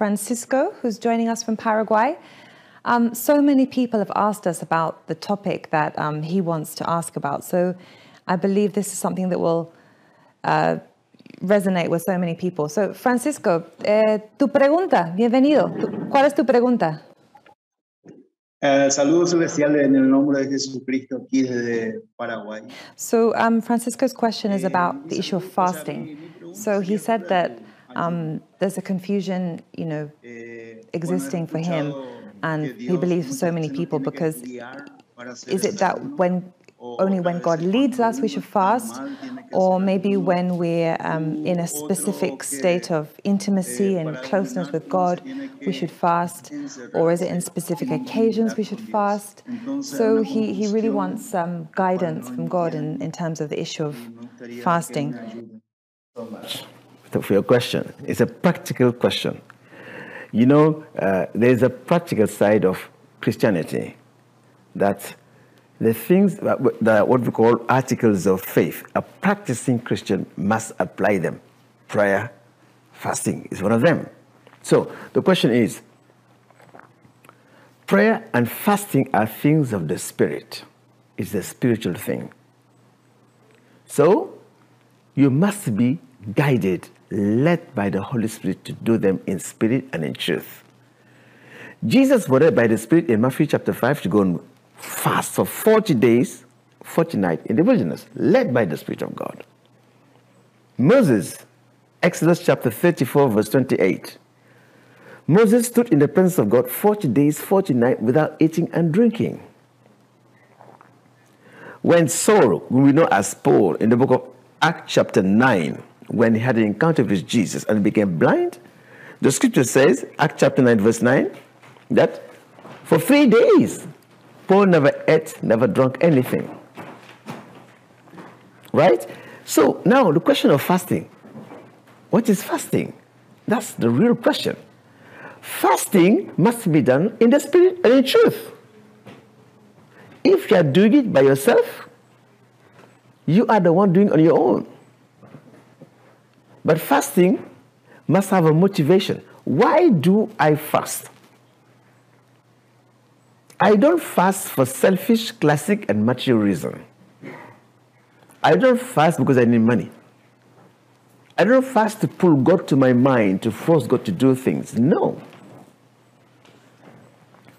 Francisco, who's joining us from Paraguay. Um, so many people have asked us about the topic that um, he wants to ask about. So I believe this is something that will uh, resonate with so many people. So, Francisco, eh, tu pregunta, bienvenido. ¿Cuál es tu pregunta? Uh, saludos celestiales en el nombre de Jesucristo aquí desde Paraguay. So, um, Francisco's question is about the issue of fasting. So, he said that um, there's a confusion, you know, existing for him, and he believes for so many people because is it that when only when God leads us we should fast, or maybe when we're um, in a specific state of intimacy and closeness with God, we should fast, or is it in specific occasions we should fast? So he, he really wants some guidance from God in, in terms of the issue of fasting. So much for your question. It's a practical question. You know, uh, there's a practical side of Christianity that the things that what we call articles of faith, a practicing Christian must apply them. Prayer, fasting is one of them. So the question is prayer and fasting are things of the spirit, it's a spiritual thing. So you must be guided, led by the Holy Spirit to do them in spirit and in truth. Jesus was led by the Spirit in Matthew chapter 5 to go and fast for 40 days, 40 nights in the wilderness, led by the Spirit of God. Moses, Exodus chapter 34, verse 28. Moses stood in the presence of God 40 days, 40 nights without eating and drinking. When Saul, whom we know as Paul, in the book of Acts chapter 9, when he had an encounter with Jesus and became blind, the scripture says, Acts chapter 9, verse 9, that for three days Paul never ate, never drank anything. Right? So now the question of fasting. What is fasting? That's the real question. Fasting must be done in the spirit and in truth. If you are doing it by yourself, you are the one doing on your own. But fasting must have a motivation. Why do I fast? I don't fast for selfish, classic, and material reason. I don't fast because I need money. I don't fast to pull God to my mind, to force God to do things. No.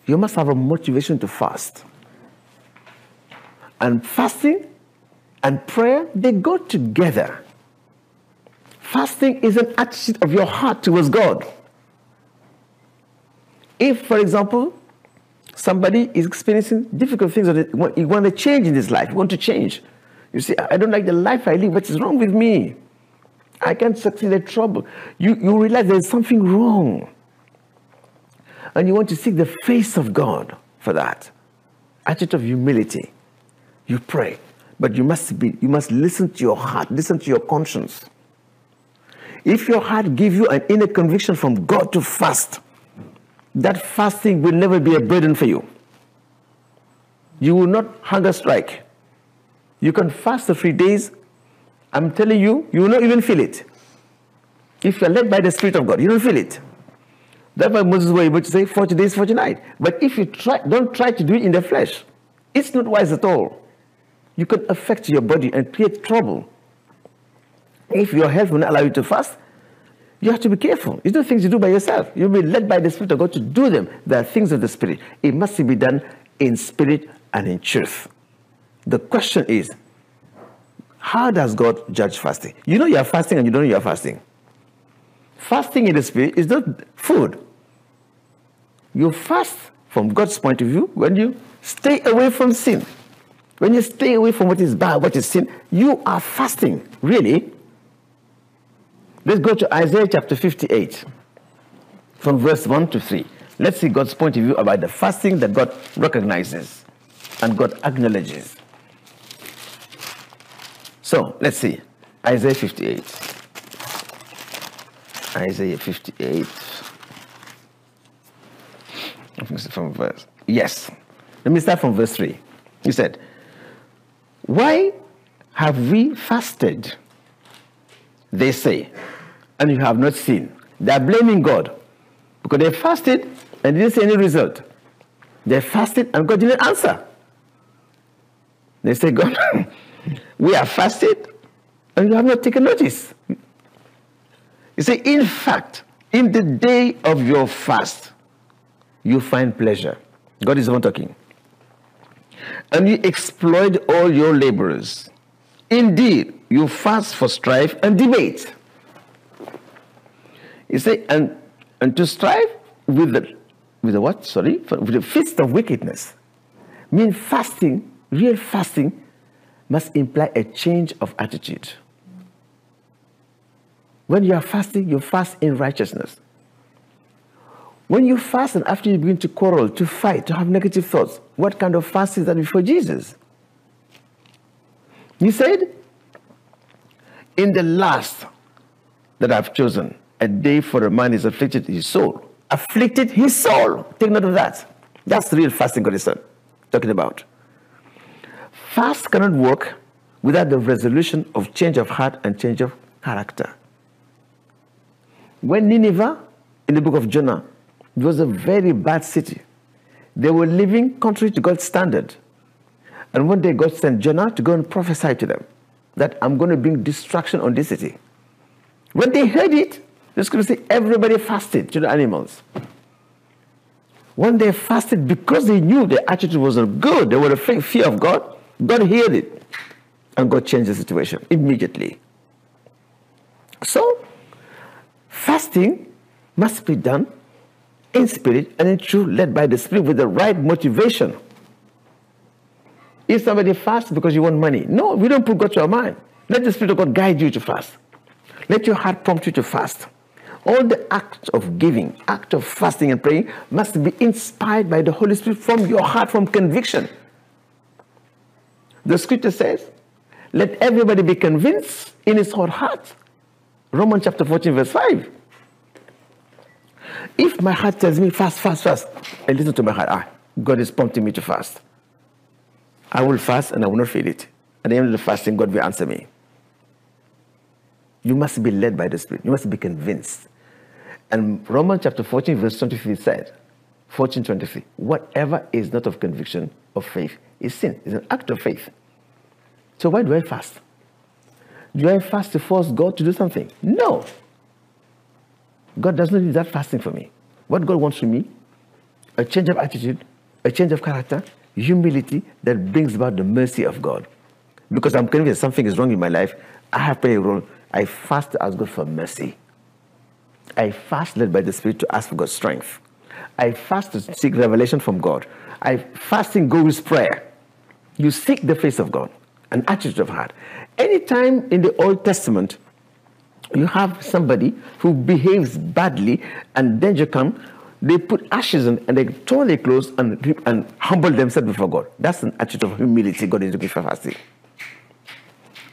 You must have a motivation to fast. And fasting and prayer, they go together. Fasting is an attitude of your heart towards God. If, for example, somebody is experiencing difficult things, or you want to change in his life, you want to change. You see, I don't like the life I live. What is wrong with me? I can't succeed in trouble. You, you realize there's something wrong. And you want to seek the face of God for that. Attitude of humility. You pray. But you must be, you must listen to your heart, listen to your conscience. If your heart gives you an inner conviction from God to fast, that fasting will never be a burden for you. You will not hunger strike. You can fast for three days. I'm telling you, you will not even feel it. If you're led by the Spirit of God, you don't feel it. That's why Moses was able to say 40 days, 40 nights. But if you try, don't try to do it in the flesh, it's not wise at all. You can affect your body and create trouble. If your health will not allow you to fast, you have to be careful. It's not things you do by yourself. You'll be led by the Spirit of God to do them. They are things of the Spirit. It must be done in spirit and in truth. The question is, how does God judge fasting? You know you are fasting and you don't know you are fasting. Fasting in the Spirit is not food. You fast from God's point of view when you stay away from sin. When you stay away from what is bad, what is sin, you are fasting, really. Let's go to Isaiah chapter 58, from verse 1 to 3. Let's see God's point of view about the fasting that God recognizes and God acknowledges. So let's see Isaiah 58. Isaiah 58. From verse. Yes. Let me start from verse 3. He said, Why have we fasted? They say, and you have not seen. They are blaming God. Because they fasted and didn't see any result. They fasted and God didn't answer. They say, God, we have fasted and you have not taken notice. You say, in fact, in the day of your fast, you find pleasure. God is the one talking. And you exploit all your laborers. Indeed, you fast for strife and debate. You say, and, and to strive with the, with the what? Sorry? With the fist of wickedness. Mean fasting, real fasting, must imply a change of attitude. When you are fasting, you fast in righteousness. When you fast and after you begin to quarrel, to fight, to have negative thoughts, what kind of fast is that before Jesus? He said, In the last that I've chosen, a day for a man is afflicted his soul. Afflicted his soul. Take note of that. That's the real fasting is talking about. Fast cannot work without the resolution of change of heart and change of character. When Nineveh, in the book of Jonah, it was a very bad city. They were living contrary to God's standard. And one day God sent Jonah to go and prophesy to them that I'm going to bring destruction on this city. When they heard it, the scripture say everybody fasted to the animals. When they fasted because they knew their attitude wasn't good, they were afraid, fear of God, God heard it. And God changed the situation immediately. So Fasting must be done in spirit and in truth, led by the Spirit with the right motivation. If somebody fasts because you want money, no, we don't put God to our mind. Let the Spirit of God guide you to fast. Let your heart prompt you to fast. All the acts of giving, act of fasting and praying must be inspired by the Holy Spirit from your heart, from conviction. The scripture says, let everybody be convinced in his own heart Romans chapter 14, verse 5. If my heart tells me fast, fast, fast, I listen to my heart. Ah, God is prompting me to fast. I will fast and I will not feel it. At the end of the fasting, God will answer me. You must be led by the Spirit. You must be convinced. And Romans chapter 14, verse 23 said, 14, 23, whatever is not of conviction of faith is sin. It's an act of faith. So why do I fast? Do I fast to force God to do something? No. God does not need that fasting for me. What God wants from me, a change of attitude, a change of character, humility that brings about the mercy of God. Because I'm convinced something is wrong in my life, I have played a role. I fast to ask God for mercy. I fast led by the Spirit to ask for God's strength. I fast to seek revelation from God. I fasting go with prayer. You seek the face of God, an attitude of heart. Anytime in the Old Testament you have somebody who behaves badly and danger come, they put ashes on and they torn their clothes and, and humble themselves before God. That's an attitude of humility God is looking for fasting.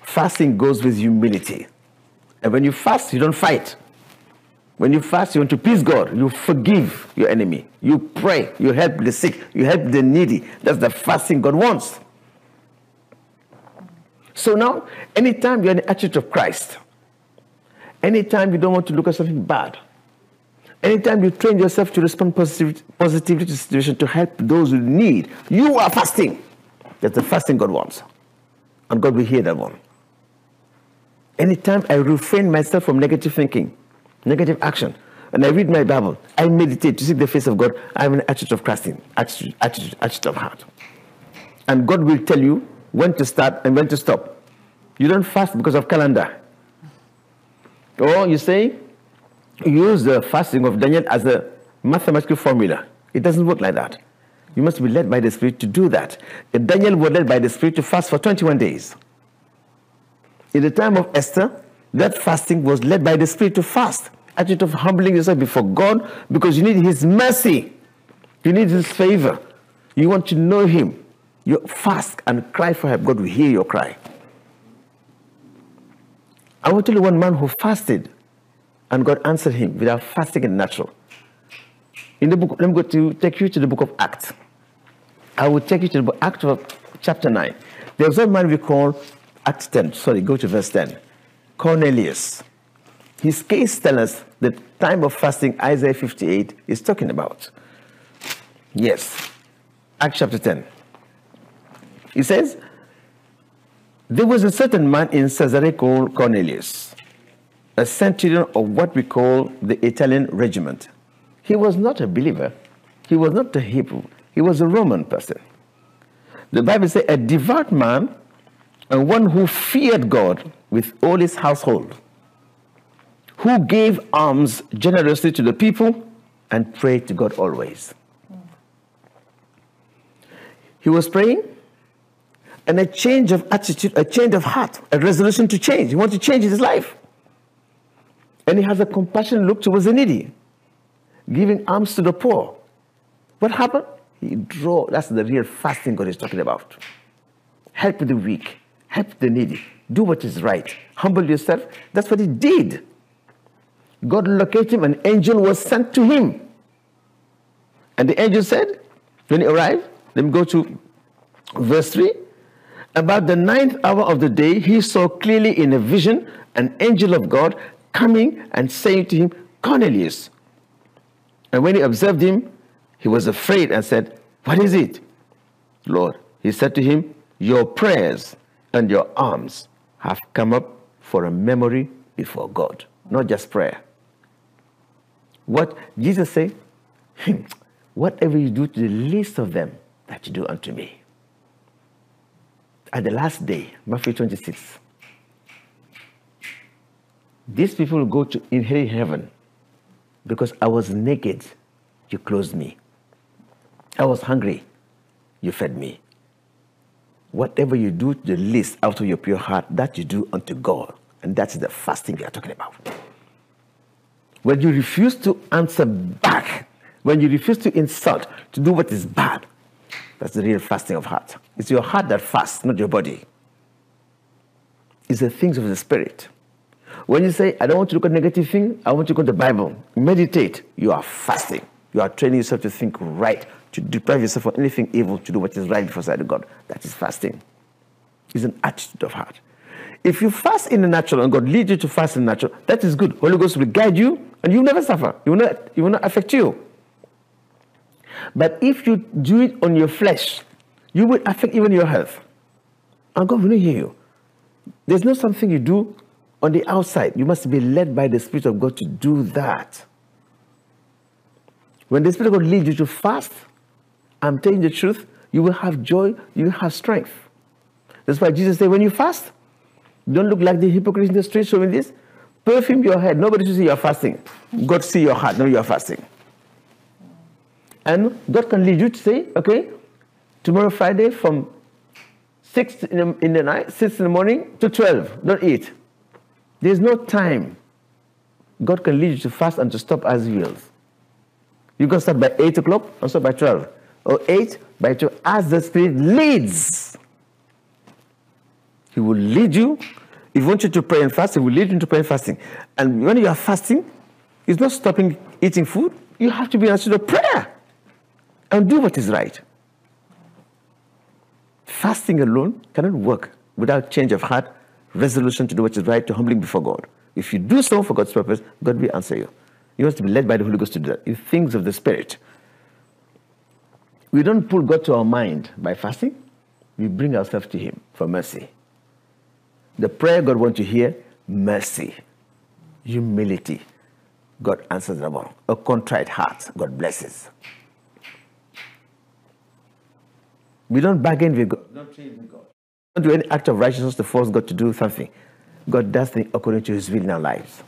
Fasting goes with humility. And when you fast, you don't fight. When you fast, you want to please God. You forgive your enemy. You pray. You help the sick. You help the needy. That's the fasting God wants. So now, anytime you're in the attitude of Christ, anytime you don't want to look at something bad, anytime you train yourself to respond positive, positively to the situation to help those who need, you are fasting. That's the fasting God wants. And God will hear that one. Anytime I refrain myself from negative thinking, negative action, and I read my Bible, I meditate to seek the face of God, I'm in an attitude of Christing, attitude, attitude, attitude of heart. And God will tell you when to start and when to stop. You don't fast because of calendar. Or you say, use the fasting of Daniel as a mathematical formula. It doesn't work like that. You must be led by the Spirit to do that. Daniel was led by the Spirit to fast for 21 days. In the time of Esther, that fasting was led by the Spirit to fast. Attitude of humbling yourself before God because you need His mercy. You need His favor. You want to know Him. You fast and cry for help. God will hear your cry. I to tell you one man who fasted and God answered him without fasting in natural. In the book, let me go to take you to the book of Acts. I will take you to the book, Acts of chapter 9. There's one man we call Acts 10. Sorry, go to verse 10. Cornelius. His case tells us the time of fasting Isaiah 58 is talking about. Yes. Acts chapter 10. He says, There was a certain man in Caesarea called Cornelius, a centurion of what we call the Italian regiment. He was not a believer, he was not a Hebrew, he was a Roman person. The Bible says, a devout man and one who feared God with all his household, who gave alms generously to the people and prayed to God always. He was praying, and a change of attitude, a change of heart, a resolution to change. He wanted to change his life. And he has a compassionate look towards the needy, giving alms to the poor. What happened? He draw, that's the real fasting God is talking about. Help the weak, help the needy, do what is right, humble yourself. That's what he did. God located him, an angel was sent to him. And the angel said, when he arrived, let me go to verse 3. About the ninth hour of the day, he saw clearly in a vision an angel of God coming and saying to him, Cornelius. And when he observed him, he was afraid and said, What is it? Lord, he said to him, Your prayers and your alms have come up for a memory before God, not just prayer. What Jesus said, hmm, whatever you do to the least of them, that you do unto me. At the last day, Matthew 26, these people will go to inherit heaven because I was naked, you clothed me. I was hungry, you fed me. Whatever you do to the least out of your pure heart, that you do unto God. And that's the fasting we are talking about. When you refuse to answer back, when you refuse to insult, to do what is bad, that's the real fasting of heart. It's your heart that fasts, not your body. It's the things of the spirit. When you say, I don't want to look at negative things, I want to go to the Bible, meditate, you are fasting. You are training yourself to think right, to deprive yourself of anything evil, to do what is right before sight of God. That is fasting. It's an attitude of heart. If you fast in the natural and God leads you to fast in the natural, that is good. Holy Ghost will guide you and you will never suffer. It will not, it will not affect you. But if you do it on your flesh, you will affect even your health. And God will not hear you. There's not something you do on the outside. You must be led by the Spirit of God to do that. When the Spirit of God leads you to fast, I'm telling the truth, you will have joy, you will have strength. That's why Jesus said, when you fast, don't look like the hypocrites in the street showing this. Perfume your head. Nobody should see you're fasting. God see your heart, know you're fasting. And God can lead you to say, okay, tomorrow Friday from 6 in the, in the night, 6 in the morning to 12, don't eat. There's no time. God can lead you to fast and to stop as He wills. You can start by 8 o'clock and stop by 12. Or 8 by 12 as the Spirit leads. He will lead you. If you want you to pray and fast, He will lead you to pray and fasting. And when you are fasting, it's not stopping eating food. You have to be answered to prayer and do what is right. Fasting alone cannot work without change of heart, resolution to do what is right, to humbling before God. If you do so for God's purpose, God will answer you. You have to be led by the Holy Ghost to do that. You things of the Spirit. We don't pull God to our mind by fasting. We bring ourselves to Him for mercy. The prayer God wants to hear, mercy, humility. God answers them all. A contrite heart, God blesses. We don't bargain with God. Don't trade with God. Don't do any act of righteousness to force God to do something. God does things according to His will in our lives.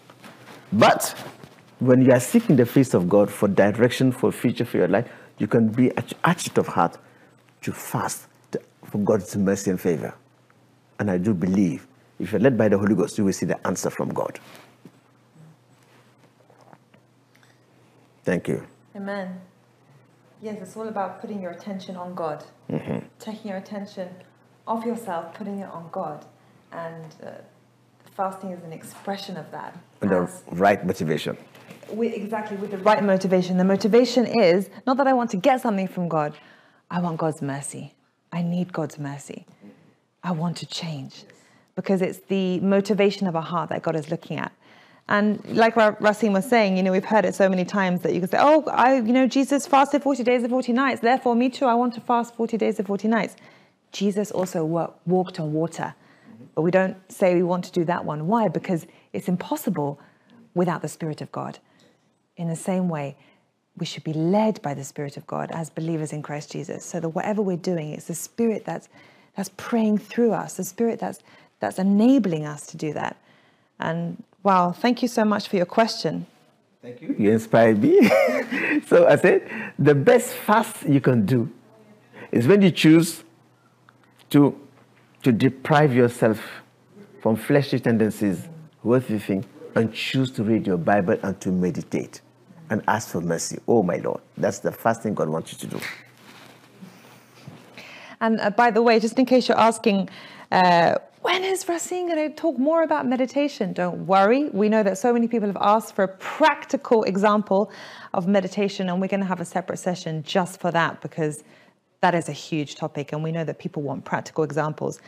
But when you are seeking the face of God for direction, for future for your life, you can be attitude of heart to fast to, for God's mercy and favor. And I do believe if you're led by the Holy Ghost, you will see the answer from God. Thank you. Amen. Yes, it's all about putting your attention on God, mm-hmm. taking your attention off yourself, putting it on God. And uh, fasting is an expression of that. And the right motivation. With, exactly, with the right motivation. The motivation is not that I want to get something from God, I want God's mercy. I need God's mercy. I want to change. Because it's the motivation of our heart that God is looking at. And like Racine was saying, you know, we've heard it so many times that you can say, oh, I, you know, Jesus fasted 40 days and 40 nights. Therefore, me too, I want to fast 40 days and 40 nights. Jesus also walked on water. But we don't say we want to do that one. Why? Because it's impossible without the Spirit of God. In the same way, we should be led by the Spirit of God as believers in Christ Jesus. So that whatever we're doing, it's the Spirit that's that's praying through us, the Spirit that's that's enabling us to do that. And wow, thank you so much for your question. Thank you. You inspired me. so I said, the best fast you can do is when you choose to to deprive yourself from fleshly tendencies, worldly things, and choose to read your Bible and to meditate and ask for mercy. Oh, my Lord. That's the first thing God wants you to do. And uh, by the way, just in case you're asking, uh, when is Racine going to talk more about meditation? Don't worry. We know that so many people have asked for a practical example of meditation, and we're going to have a separate session just for that because that is a huge topic, and we know that people want practical examples.